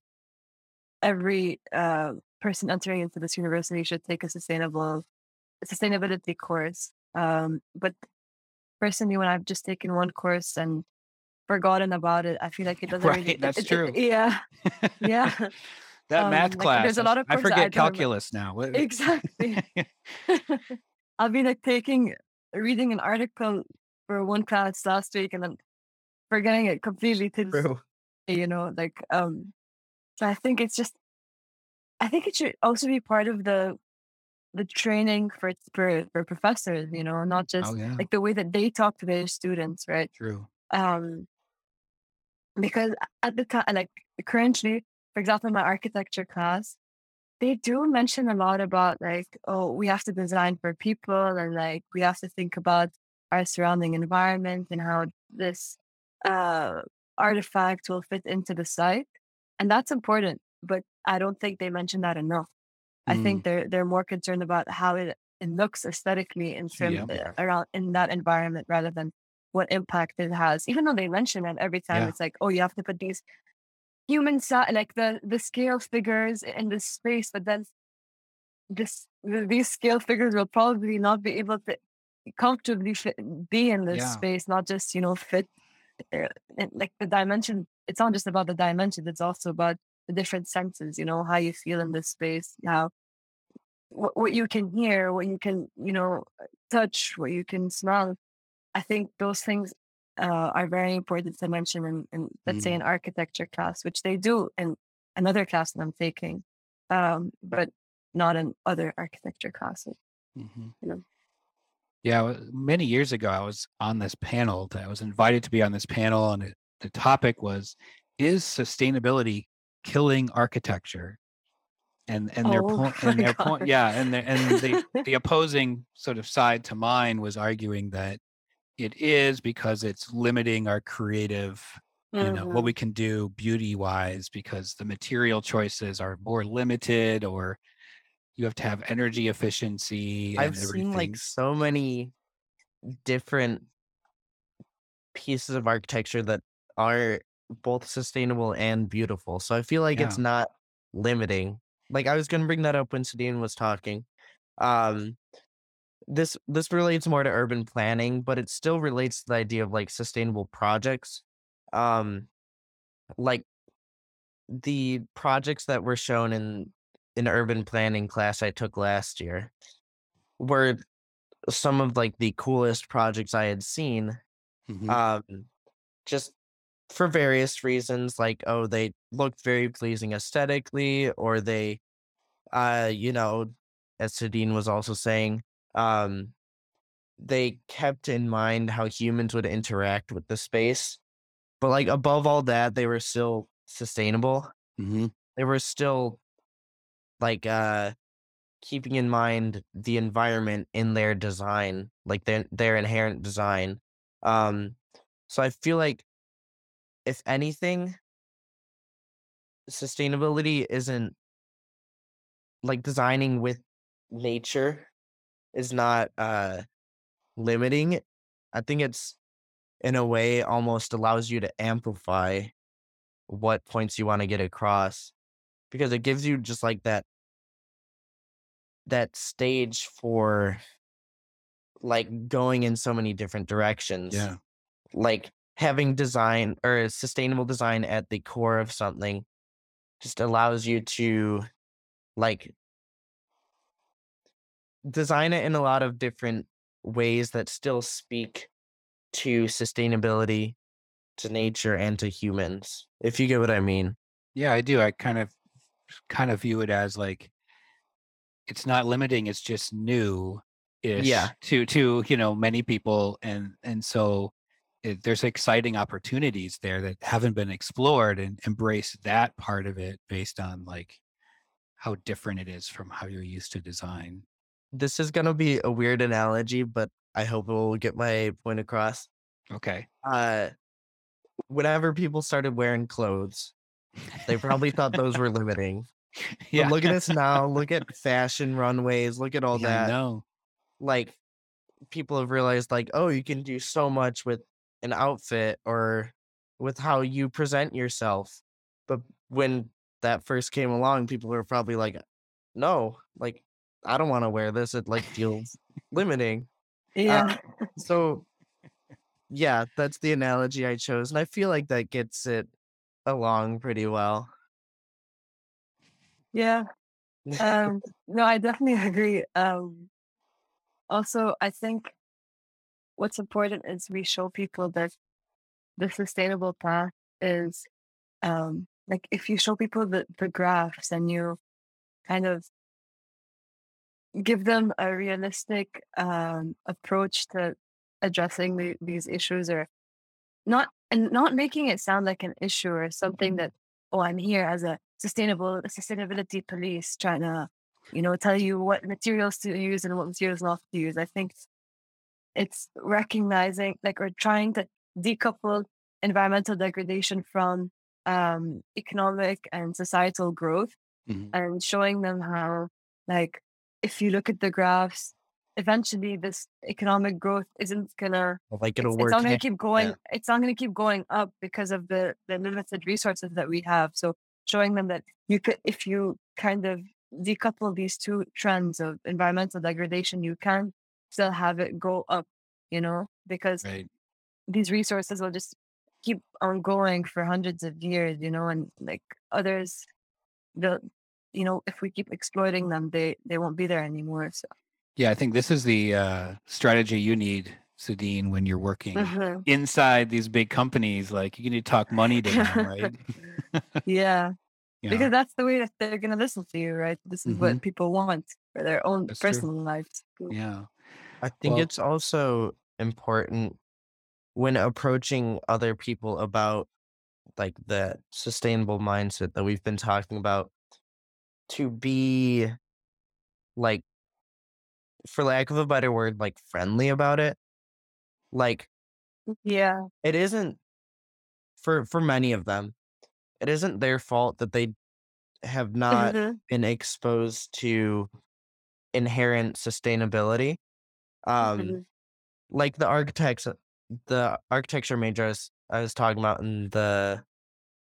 every uh, person entering into this university should take a sustainable sustainability course. Um, but personally, when I've just taken one course and forgotten about it, I feel like it doesn't Right, really. that's it- it- true. yeah, yeah. that Um, math like, class. there's a lot of I forget calculus now. Exactly. I'll be like taking reading an article for one class last week and then forgetting it completely to True. you know, like um so I think it's just I think it should also be part of the the training for for, for professors, you know, not just oh yeah, like the way that they talk to their students, right? true. Um because at the time like currently, for example, in my architecture class, they do mention a lot about like, oh, we have to design for people and like we have to think about our surrounding environment and how this uh, artifact will fit into the site. And that's important, but I don't think they mention that enough. I Mm. think they're they're more concerned about how it, it looks aesthetically in terms Yeah. around in that environment rather than what impact it has. Even though they mention it every time, Yeah. it's like, oh, you have to put these human size, like the the scale figures in this space, but then this th- these scale figures will probably not be able to comfortably fit, be in this Yeah. space, not just you know fit. uh, like the dimension, it's not just about the dimension; it's also about the different senses. You know how you feel in this space, how what, what you can hear, what you can you know touch, what you can smell. I think those things uh, are very important to mention in, in let's say Mm. an architecture class, which they do in another class that I'm taking, um, but not in other architecture classes. hmm You know. Yeah, many years ago, I was on this panel. I was invited to be on this panel, and it, the topic was: Is sustainability killing architecture? And and their Oh point, and their point, yeah, and the, and the the opposing sort of side to mine was arguing that it is because it's limiting our creative you know what Mhm. we can do beauty wise because the material choices are more limited or you have to have energy efficiency. I've and seen like so many different pieces of architecture that are both sustainable and beautiful. So I feel like it's not limiting. Like I was gonna bring that up when Sadine was talking. Um this this relates more to urban planning, but it still relates to the idea of like sustainable projects. Um like the projects that were shown in an urban planning class I took last year were some of like the coolest projects I had seen. Mhm. Um, just for various reasons, like oh, they looked very pleasing aesthetically, or they, uh, you know, as Sadine was also saying, um, they kept in mind how humans would interact with the space. But like above all that, they were still sustainable. Mm-hmm. They were still like uh keeping in mind the environment in their design, like their their inherent design. Um, so I feel like if anything, sustainability isn't like designing with nature is not uh limiting. I think it's in a way almost allows you to amplify what points you want to get across because it gives you just like that that stage for like going in so many different directions Yeah. like having design or sustainable design at the core of something just allows you to like design it in a lot of different ways that still speak to sustainability to nature and to humans if you get what i mean Yeah, I do. I kind of kind of view it as like it's not limiting, it's just new ish Yeah. to to, you know, many people and and so it, there's exciting opportunities there that haven't been explored and embrace that part of it based on like how different it is from how you're used to design. This is going to be a weird analogy but i hope it will get my point across Okay. uh whenever people started wearing clothes they probably thought those were limiting yeah. But look at us now. Look at fashion runways. Look at all Yeah, that. No. Like people have realized like, oh, you can do so much with an outfit or with how you present yourself. But when that first came along, people were probably like, no, like I don't want to wear this. It like feels limiting. Yeah. So yeah, that's the analogy I chose. And I feel like that gets it along pretty well. yeah. Um, no, I definitely agree. Um, also, I think what's important is we show people that the sustainable path is um, like if you show people the, the graphs and you kind of give them a realistic um, approach to addressing the, these issues or not and not making it sound like an issue or something that oh i'm here as a sustainable sustainability police trying to you know tell you what materials to use and what materials not to use i think it's recognizing like or trying to decouple environmental degradation from um, economic and societal growth Mhm. and showing them how like if you look at the graphs eventually this economic growth isn't gonna Like it'll it's, work. it's not gonna keep going yeah. it's not going to keep going up because of the the limited resources that we have so showing them that you could if you kind of decouple these two trends of environmental degradation you can still have it go up you know because Right. these resources will just keep on going for hundreds of years you know and like others the you know if we keep exploiting them they they won't be there anymore so Yeah, I think this is the uh, strategy you need, Sadine, when you're working Mhm. inside these big companies. Like you need to talk money to them, right? yeah Yeah. because that's the way that they're going to listen to you right this is what people want for their own That's true. personal lives yeah. I think Well- it's also important when approaching other people about like the sustainable mindset that we've been talking about to be like for lack of a better word like friendly about it like yeah it isn't for for many of them it isn't their fault that they have not Mhm, been exposed to inherent sustainability. Um, mhm, like the architects, uh, the architecture major I was, I was talking about in the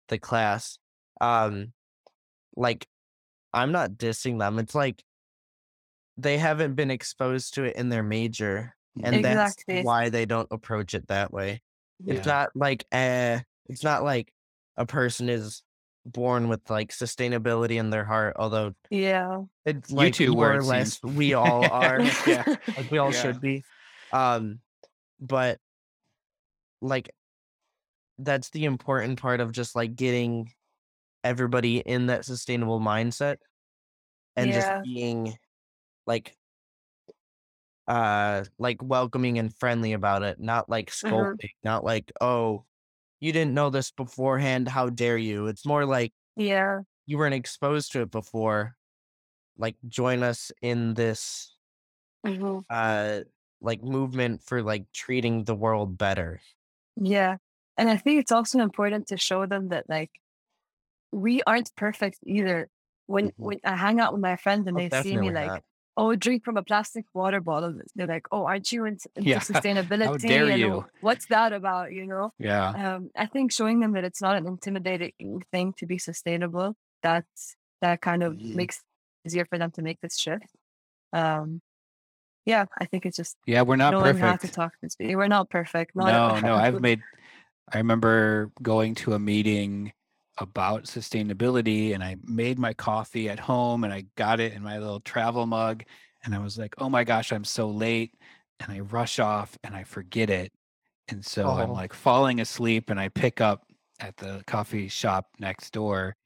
the class. Um, like I'm not dissing them. It's like they haven't been exposed to it in their major, and that's why they don't approach it that way. It's not like uh it's not like a person is born with like sustainability in their heart, although Yeah. it's You like two more were, or less seems. we all are. yeah. like we all Yeah. should be. Um, but like that's the important part of just like getting everybody in that sustainable mindset and just being like uh like welcoming and friendly about it, not like Mhm. scolding, not like, oh, you didn't know this beforehand, how dare you? It's more like Yeah. you weren't exposed to it before. Like join us in this Mhm. uh like movement for like treating the world better. Yeah. And I think it's also important to show them that like we aren't perfect either. When Mhm. when I hang out with my friends and Oh, they see me like, not. oh, drink from a plastic water bottle, they're like, oh, aren't you into, into Yeah. sustainability? dare and you." what's that about? You know. Yeah. Um, I think showing them that it's not an intimidating thing to be sustainable. That's that kind of Mhm. makes it easier for them to make this shift. Um, yeah, I think it's just Yeah, we're not knowing how to talk. to We're not perfect. Not No, no. I've made I remember going to a meeting about sustainability and I made my coffee at home and I got it in my little travel mug and I was like, "Oh my gosh, I'm so late." And I rush off and I forget it. And so I'm Oh. like falling asleep and I pick up at the coffee shop next door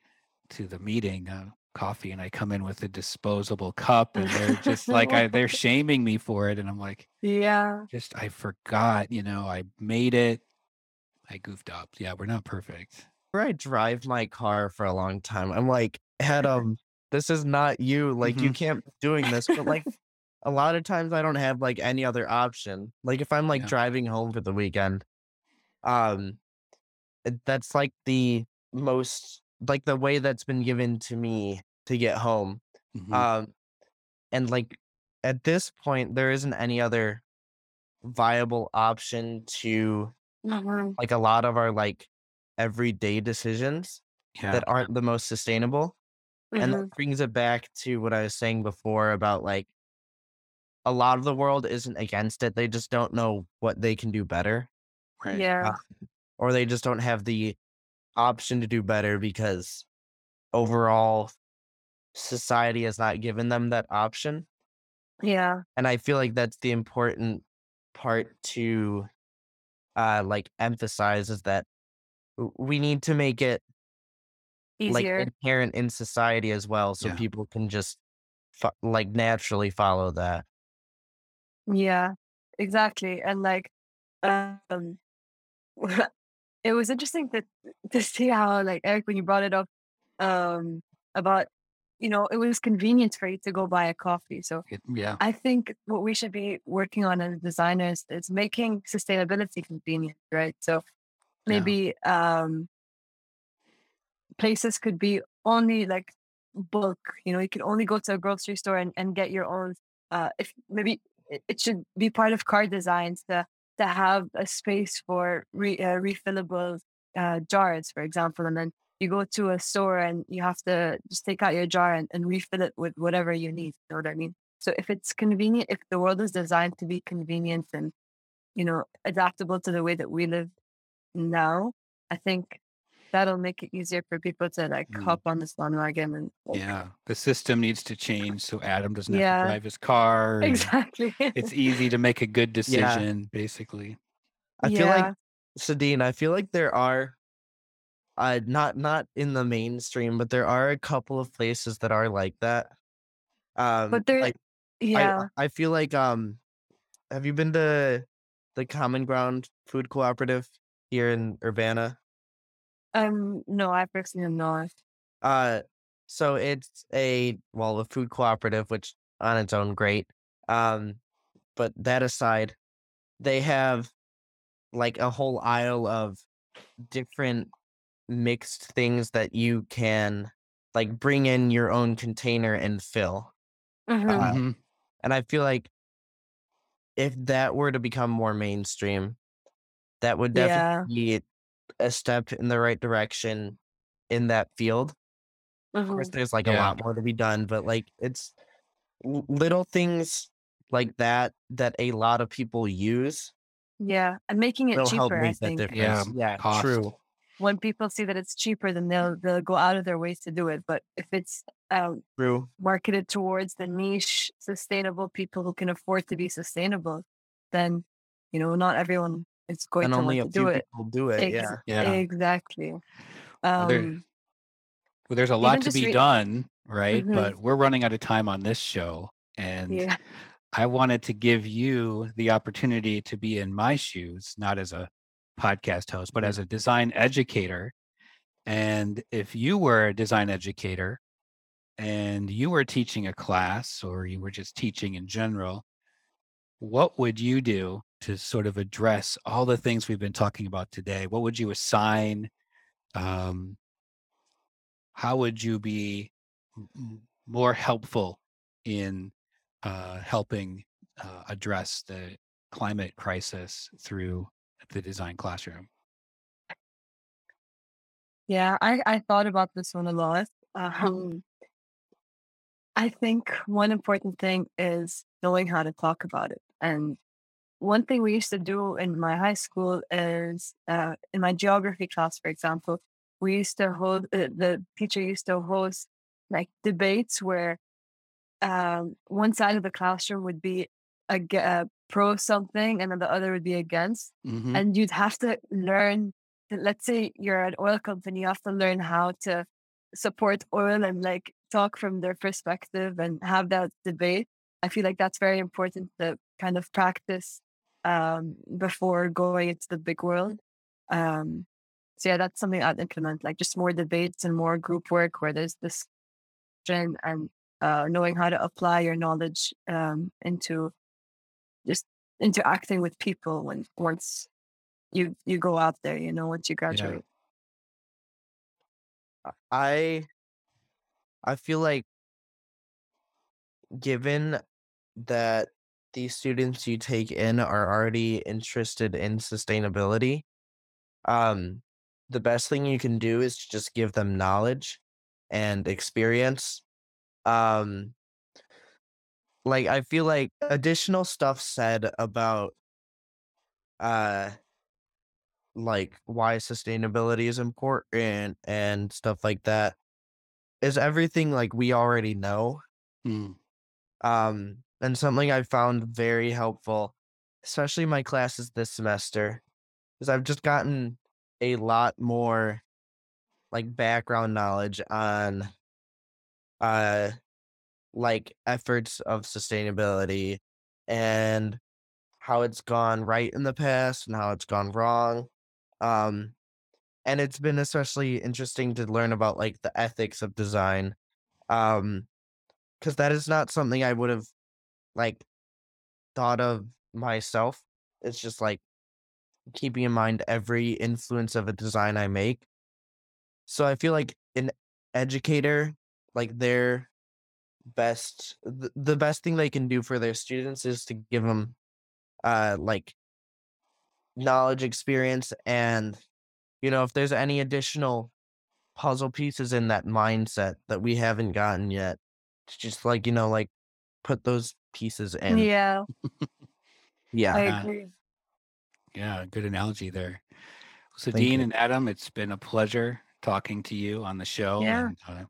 to the meeting uh, coffee and I come in with a disposable cup and they're just like I they're shaming me for it and I'm like yeah. just I forgot, you know, I made it. I goofed up. Yeah, we're not perfect. I drive my car for a long time, I'm like, Adam, this is not you. Like you Mhm. can't be doing this. But like a lot of times I don't have like any other option. Like if I'm like Yeah. driving home for the weekend, um that's like the most like the way that's been given to me to get home. Mhm. Um and like at this point there isn't any other viable option to Mhm. like a lot of our like everyday decisions yeah. that aren't the most sustainable. And Mhm. that brings it back to what I was saying before about like a lot of the world isn't against it. They just don't know what they can do better. right. Yeah. Uh, or they just don't have the option to do better because overall society has not given them that option. Yeah. And I feel like that's the important part to uh like emphasize is that we need to make it like Easier. inherent in society as well so Yeah. people can just fo- like naturally follow that. Yeah. Exactly. And like um it was interesting to to see how like Eric when you brought it up um about you know it was convenient for you to go buy a coffee. So It- yeah. I think what we should be working on as designers is making sustainability convenient, right? So Yeah. maybe um places could be only like bulk, you know, you can only go to a grocery store and, and get your own uh if maybe it, it should be part of car designs to to have a space for re, uh, refillable uh, jars, for example, and then you go to a store and you have to just take out your jar and, and refill it with whatever you need. You know what I mean? So if it's convenient, if the world is designed to be convenient and you know adaptable to the way that we live now, I think that'll make it easier for people to like Mm. hop on this bandwagon and like, Yeah. The system needs to change so Adam doesn't have to drive his car. exactly. It's easy to make a good decision, basically. I feel like Yeah. Sadine, I feel like there are uh not not in the mainstream, but there are a couple of places that are like that. Um but there, like yeah. I I feel like um have you been to the Common Ground Food Cooperative here in Urbana? Um, no, I personally am not. Uh, so it's a well, a food cooperative, which on its own great. Um, but that aside, they have like a whole aisle of different mixed things that you can like bring in your own container and fill. Mhm. Uh, Mhm. And I feel like if that were to become more mainstream, that would Yeah. definitely be a step in the right direction in that field. Of course, Mhm. there's like a lot more to be done, but like it's little things like that that a lot of people use Yeah, and making it will help cheaper, I make that think. difference. Yeah, Yeah, cost. true. When people see that it's cheaper, then they'll they'll go out of their ways to do it. But if it's um, True. marketed towards the niche, sustainable people who can afford to be sustainable, then you know not everyone is going And to only a to few do it. do it. Ex- Yeah. Yeah. Exactly. Well, there- Um, Well, there's a lot to be re- done, right? Mhm. But we're running out of time on this show. And yeah. I wanted to give you the opportunity to be in my shoes, not as a podcast host, but as a design educator. And if you were a design educator and you were teaching a class or you were just teaching in general, what would you do to sort of address all the things we've been talking about today? What would you assign? Um, how would you be more helpful in uh, helping uh, address the climate crisis through the design classroom? Yeah, I, I thought about this one a lot. Um, I think one important thing is knowing how to talk about it. And one thing we used to do in my high school is uh, in my geography class, for example, we used to hold, uh, the teacher used to host like debates where um, one side of the classroom would be a, uh, pro something and then the other would be against Mhm. and you'd have to learn that- let's say you're an oil company you have to learn how to support oil and like talk from their perspective and have that debate i feel like that's very important to kind of practice um, before going into the big world um, so yeah that's something i'd implement like just more debates and more group work where there's discussion and uh, knowing how to apply your knowledge um, into just interacting with people when once you you go out there you know once you graduate. I I feel like given that these students you take in are already interested in sustainability, um, the best thing you can do is to just give them knowledge and experience. Um, like I feel like additional stuff said about uh like why sustainability is important and stuff like that is everything like we already know Mm. um and something i found very helpful especially my classes this semester is i've just gotten a lot more like background knowledge on uh like efforts of sustainability and how it's gone right in the past and how it's gone wrong um and it's been especially interesting to learn about like the ethics of design um because that is not something i would have like thought of myself it's just like keeping in mind every influence of a design i make. So i feel like an educator like their best the, the best thing they can do for their students is to give them uh like knowledge experience and you know if there's any additional puzzle pieces in that mindset that we haven't gotten yet to just like you know like put those pieces in yeah yeah i Yeah. agree Yeah, good analogy there. So, Thank Dean you. and Adam, it's been a pleasure talking to you on the show. Yeah. And, uh,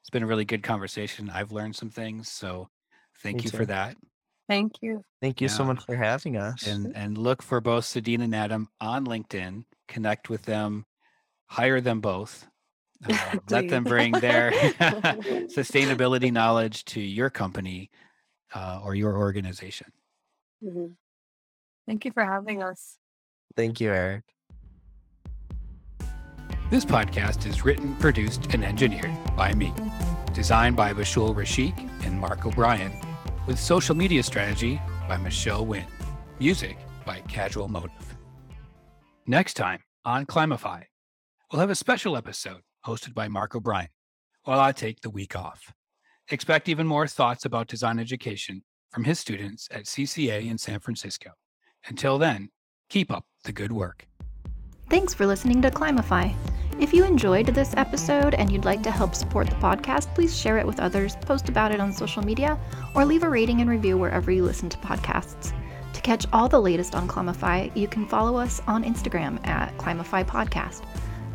it's been a really good conversation. I've learned some things. So, thank Me you for that. thank you thank you so much for having us And and look for both Sadine and Adam on LinkedIn. Connect with them. Hire them both. Uh, let them bring their sustainability knowledge to your company uh, or your organization. Mhm. thank you for having us thank you eric This podcast is written, produced, and engineered by me. Designed by Bashul Rashik and Mark O'Brien, with social media strategy by Michelle Wynn. Music by Casual Motive. Next time on Climify, we'll have a special episode hosted by Mark O'Brien. while I take the week off. Expect even more thoughts about design education from his students at CCA in San Francisco. Until then, keep up the good work. Thanks for listening to Climify. If you enjoyed this episode and you'd like to help support the podcast, please share it with others, post about it on social media, or leave a rating and review wherever you listen to podcasts. To catch all the latest on Climify, you can follow us on Instagram at Climify Podcast.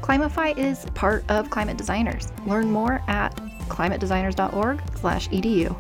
Climify is part of Climate Designers. Learn more at climatedesigners.org/edu.